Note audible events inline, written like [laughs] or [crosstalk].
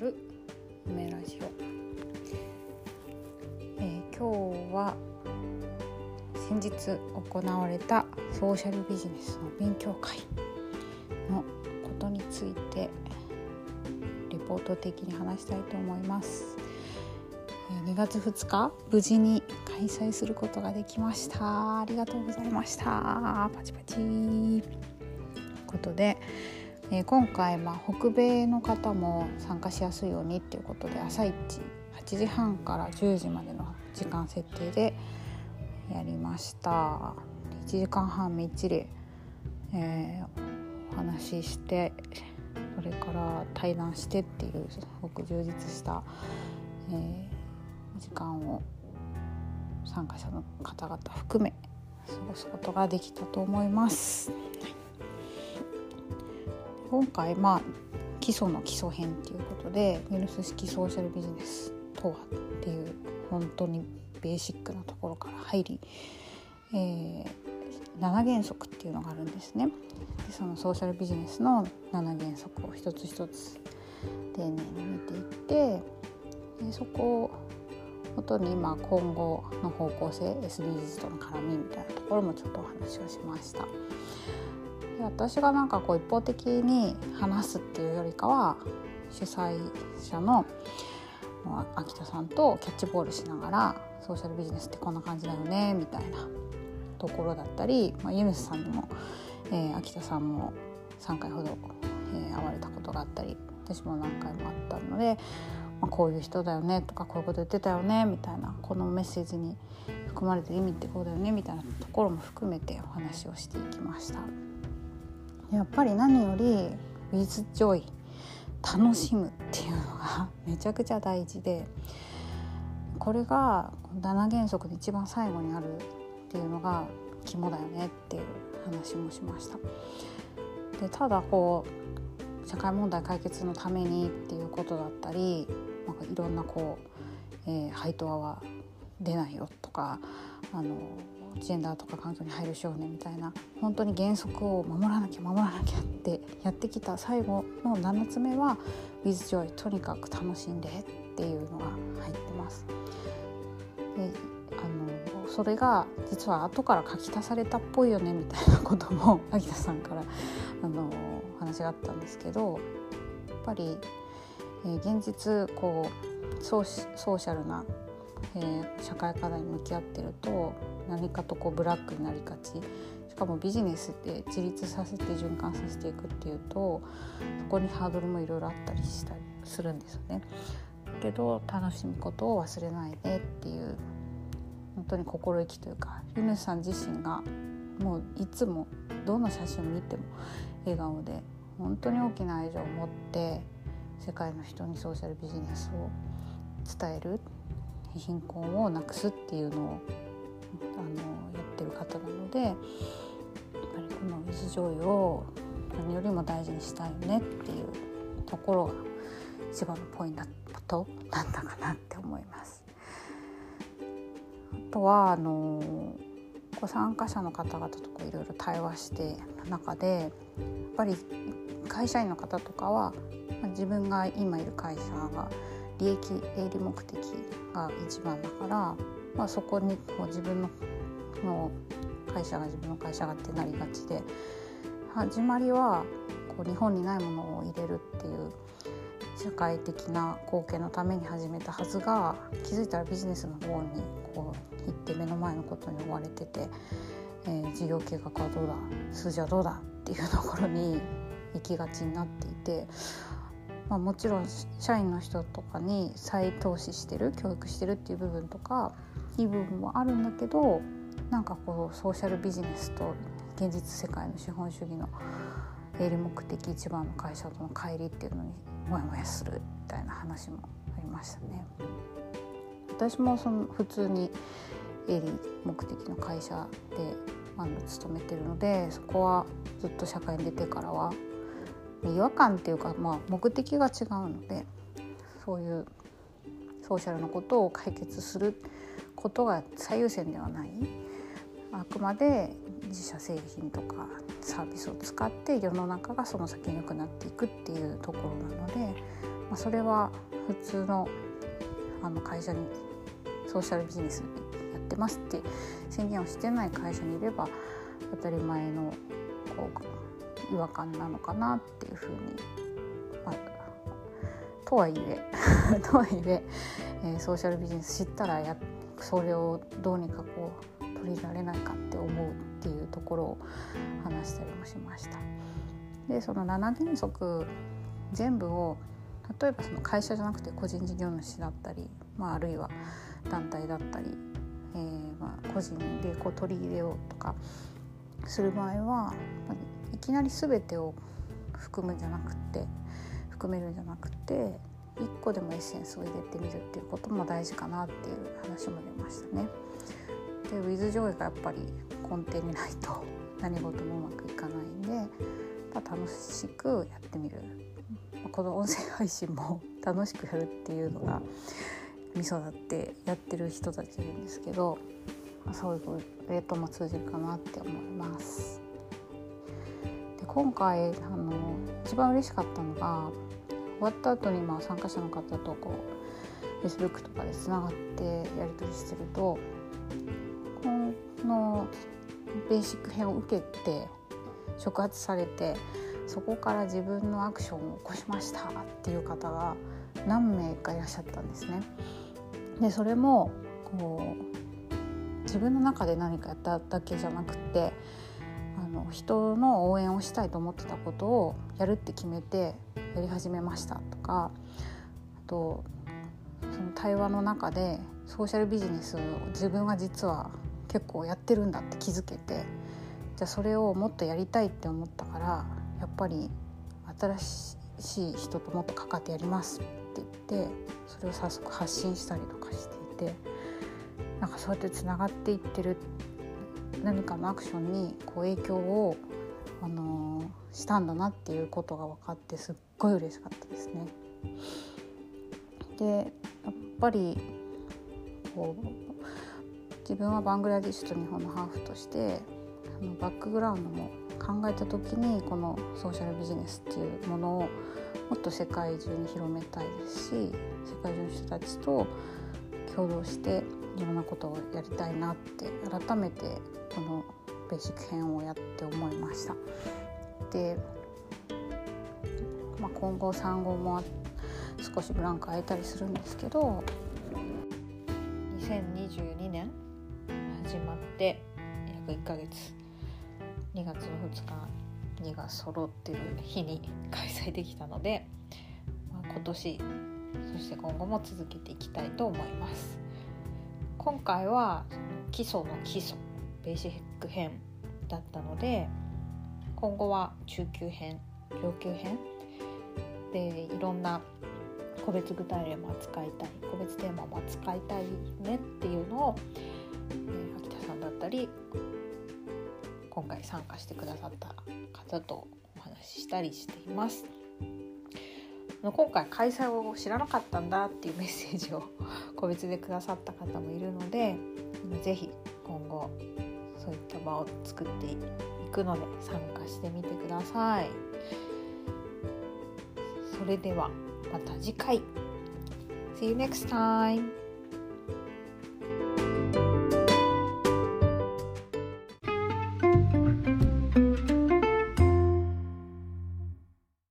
る梅ラジオ、えー、今日は先日行われたソーシャルビジネスの勉強会のことについてレポート的に話したいと思います。2月2日無事に開催することができました。ありがとうございました。パチパチ。ということでえー、今回、まあ、北米の方も参加しやすいようにっていうことで朝一8時半から10時までの時間設定でやりました1時間半みっちり、えー、お話ししてそれから対談してっていうすごく充実した、えー、時間を参加者の方々含め過ごすことができたと思います。今回まあ基礎の基礎編っていうことでウェルス式ソーシャルビジネスとはっていう本当にベーシックなところから入り、えー、7原則っていうのがあるんですね。でそのソーシャルビジネスの7原則を一つ一つ丁寧に見ていってでそこをもとに今今後の方向性 SDGs との絡みみたいなところもちょっとお話をしました。で私がなんかこう一方的に話すっていうよりかは主催者の秋田さんとキャッチボールしながらソーシャルビジネスってこんな感じだよねみたいなところだったり、まあ、ユヌスさんにも、えー、秋田さんも3回ほど、えー、会われたことがあったり私も何回もあったので、まあ、こういう人だよねとかこういうこと言ってたよねみたいなこのメッセージに含まれてる意味ってこうだよねみたいなところも含めてお話をしていきました。やっぱり何より「with joy」楽しむっていうのが [laughs] めちゃくちゃ大事でこれが7原則で一番最後にあるっていうのが肝だよねっていう話もしました。でただこう社会問題解決のためにっていうことだったりなんかいろんなこう、えー、配当は出ないよとかあのジェンダーとか環境に配慮しようねみたいな本当に原則を守らなきゃ守らなきゃってやってきた最後の7つ目は「WithJoy」とにかく楽しんでっていうのが入ってます。であのそれが実は後から書き足されたっぽいよねみたいなことも [laughs] 秋田さんからあの話があったんですけどやっぱり、えー、現実こうソーシャルな、えー、社会課題に向き合ってると何かとこうブラックになりがちしかもビジネスって自立させて循環させていくっていうとそこにハードルもいろいろあったりしたりするんですよね。けど楽しむことを忘れないでっていう本当に心意気というかユヌさん自身がもういつもどの写真を見ても笑顔で本当に大きな愛情を持って世界の人にソーシャルビジネスを伝える貧困をなくすっていうのをあのやってる方なのでやっぱりこの水醤油を何よりも大事にしたいよねっていうところが一番のポイントだったかなって思います。あとはあのご参加者の方々といろいろ対話して中でやっぱり会社員の方とかは自分が今いる会社が利益営利目的が一番だからまあ、そこにこう自分のの会社が自分の会社がってなりがちで始まりはこう日本にないものを入れるっていう社会的な貢献のために始めたはずが気づいたらビジネスの方にこう行って目の前のことに追われてて、えー、事業計画はどうだ数字はどうだっていうところに行きがちになっていてまあ、もちろん社員の人とかに再投資してる教育してるっていう部分とかいい部分もあるんだけどなんかこうソーシャルビジネスと現実世界の資本主義の営利目的一番の会社との乖離っていうのにモヤモヤするみたいな話もありましたね。私もその普通に営利目的の会社であの勤めてるのでそこはずっと社会に出てからは違和感っていうか、まあ、目的が違うのでそういうソーシャルのことを解決することが最優先ではない。あくまで自社製品とかサービスを使って世の中がその先に良くなっていくっていうところなのでまあ、それは普通のあの会社にソーシャルビジネスやってますって宣言をしてない会社にいれば当たり前のこう違和感なのかなっていうふうに、まあ、とはいえ [laughs] とはいええー、ソーシャルビジネス知ったらやそれをどうにかこう取り入れられないかって思うっていうところを話したりもしました。でその7原則全部を例えばその会社じゃなくて個人事業主だったり、まあ、あるいは団体だったり、えー、まあ個人でこう取り入れようとかする場合は、まあ、いきなり全てを含むんじゃなくて含めるんじゃなくて1個でもエッセンスを入れてみるっていうことも大事かなっていう話も出ましたね。でウィズ上位がやっぱり根底にないと [laughs] 何事もうまくいかないんで、まあ、楽しくやってみる、まあ、この音声配信も [laughs] 楽しくやるっていうのがミソだってやってる人たちいるんですけど、まあ、そういう例とも通じるかなって思います。今回あの一番嬉しかったのが終わった後にまあ参加者の方とこう Facebook とかでつながってやり取りしてるとこのベーシック編を受けて触発されてそこから自分のアクションを起こしましたっていう方が何名かいらっしゃったんですね。でそれもこう自分の中で何かやっただけじゃなくて人の応援をしたいと思ってたことをやるって決めてやり始めましたとかあとその対話の中でソーシャルビジネスを自分は実は結構やってるんだって気づけてじゃあそれをもっとやりたいって思ったからやっぱり新しい人ともっと関わってやりますって言ってそれを早速発信したりとかしていてなんかそうやってつながっていってる何かのアクションにこう影響を、あのー、したんだなっていうことが分かってすっごい嬉しかったですね。でやっぱりこう自分はバングラディッシュと日本のハーフとしてあのバックグラウンドも考えた時にこのソーシャルビジネスっていうものをもっと世界中に広めたいですし世界中の人たちと共同していろんなことをやりたいなって改めてこのベーシック編をやって思いました。で、まあ、今後産後も少しブランク空いたりするんですけど2022年始まって約1ヶ月。2月の2日2が揃ってる日に開催できたので、まあ、今年そして今後も続けていきたいと思います。今回は基礎の基礎。ベーシック編だったので今後は中級編上級編でいろんな個別具体例も扱いたい個別テーマも扱いたいねっていうのをえ秋田さんだったり今回参加してくださった方とお話ししたりしています。今回開催を知らなかったんだっていうメッセージを個別でくださった方もいるので是非そういった場を作っていくので参加してみてください。それではまた次回 See you next time!